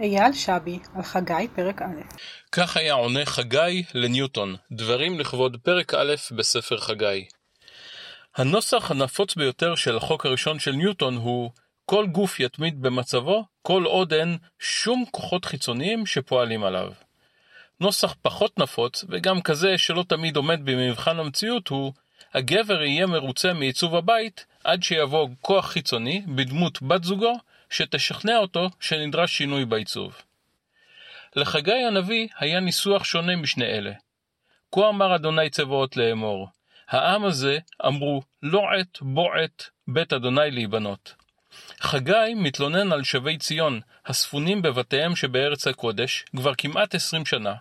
אייל שבי, על חגי, פרק א'. כך היה עונה חגי לניוטון, דברים לכבוד פרק א' בספר חגי. הנוסח הנפוץ ביותר של החוק הראשון של ניוטון הוא כל גוף יתמיד במצבו, כל עוד אין שום כוחות חיצוניים שפועלים עליו. נוסח פחות נפוץ, וגם כזה שלא תמיד עומד במבחן המציאות, הוא הגבר יהיה מרוצה מעיצוב הבית עד שיבוא כוח חיצוני, בדמות בת זוגו, שתשכנע אותו שנדרש שינוי בעיצוב. לחגי הנביא היה ניסוח שונה משני אלה. כה אמר אדוני צבאות לאמור, העם הזה אמרו לא עת בו עת בית אדוני להיבנות. חגי מתלונן על שבי ציון, הספונים בבתיהם שבארץ הקודש, כבר כמעט עשרים שנה,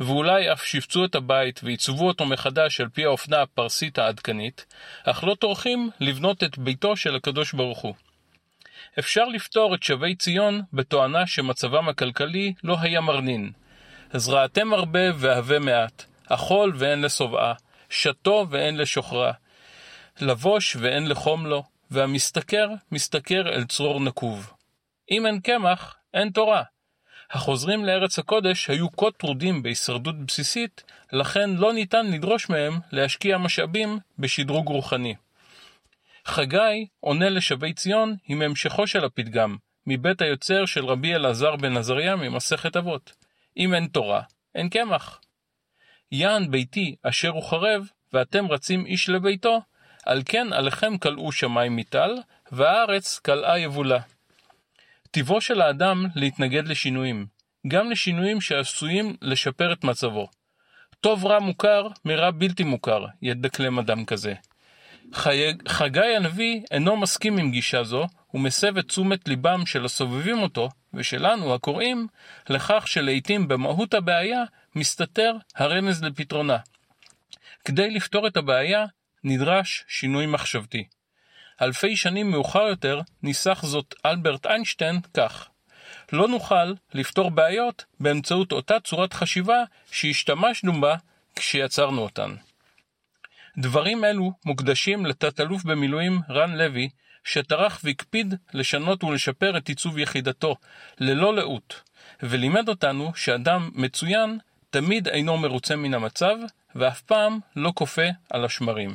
ואולי אף שיפצו את הבית ועיצבו אותו מחדש על פי האופנה הפרסית העדכנית, אך לא טורחים לבנות את ביתו של הקדוש ברוך הוא. אפשר לפתור את שבי ציון בתואנה שמצבם הכלכלי לא היה מרנין. זרעתם הרבה והווה מעט, אכול ואין לשובעה, שתו ואין לשוחרה, לבוש ואין לחום לו, והמשתכר, משתכר אל צרור נקוב. אם אין קמח, אין תורה. החוזרים לארץ הקודש היו כה טרודים בהישרדות בסיסית, לכן לא ניתן לדרוש מהם להשקיע משאבים בשדרוג רוחני. חגי עונה לשבי ציון עם המשכו של הפתגם, מבית היוצר של רבי אלעזר בן עזריה ממסכת אבות. אם אין תורה, אין קמח. יען ביתי אשר הוא חרב, ואתם רצים איש לביתו, על כן עליכם כלאו שמיים מטל, והארץ כלאה יבולה. טיבו של האדם להתנגד לשינויים, גם לשינויים שעשויים לשפר את מצבו. טוב רע מוכר מרע בלתי מוכר, ידקלם אדם כזה. חגי הנביא אינו מסכים עם גישה זו, ומסב את תשומת ליבם של הסובבים אותו, ושלנו, הקוראים, לכך שלעיתים במהות הבעיה מסתתר הרמז לפתרונה. כדי לפתור את הבעיה, נדרש שינוי מחשבתי. אלפי שנים מאוחר יותר ניסח זאת אלברט איינשטיין כך: לא נוכל לפתור בעיות באמצעות אותה צורת חשיבה שהשתמשנו בה כשיצרנו אותן. דברים אלו מוקדשים לתת-אלוף במילואים רן לוי, שטרח והקפיד לשנות ולשפר את עיצוב יחידתו, ללא לאות, ולימד אותנו שאדם מצוין תמיד אינו מרוצה מן המצב, ואף פעם לא כופה על השמרים.